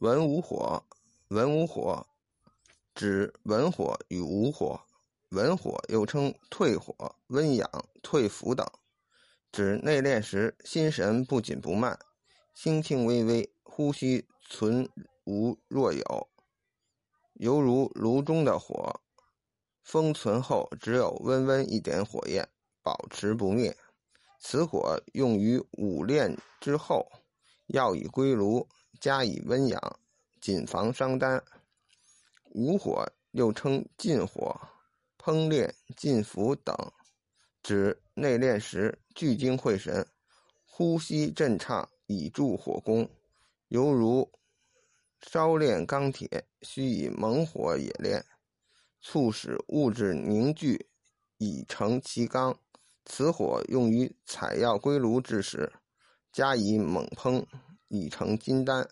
文武火，文武火，指文火与武火。文火又称退火、温养、退伏等，指内练时心神不紧不慢，轻轻微微，呼吸存无若有，犹如炉中的火，封存后只有温温一点火焰，保持不灭。此火用于武练之后，要以归炉。加以温养，谨防伤肝。午火又称禁火、烹炼、禁服等，指内练时聚精会神，呼吸震畅，以助火功，犹如烧炼钢铁，需以猛火冶炼，促使物质凝聚，以成其钢。此火用于采药归炉之时，加以猛烹。已成金丹。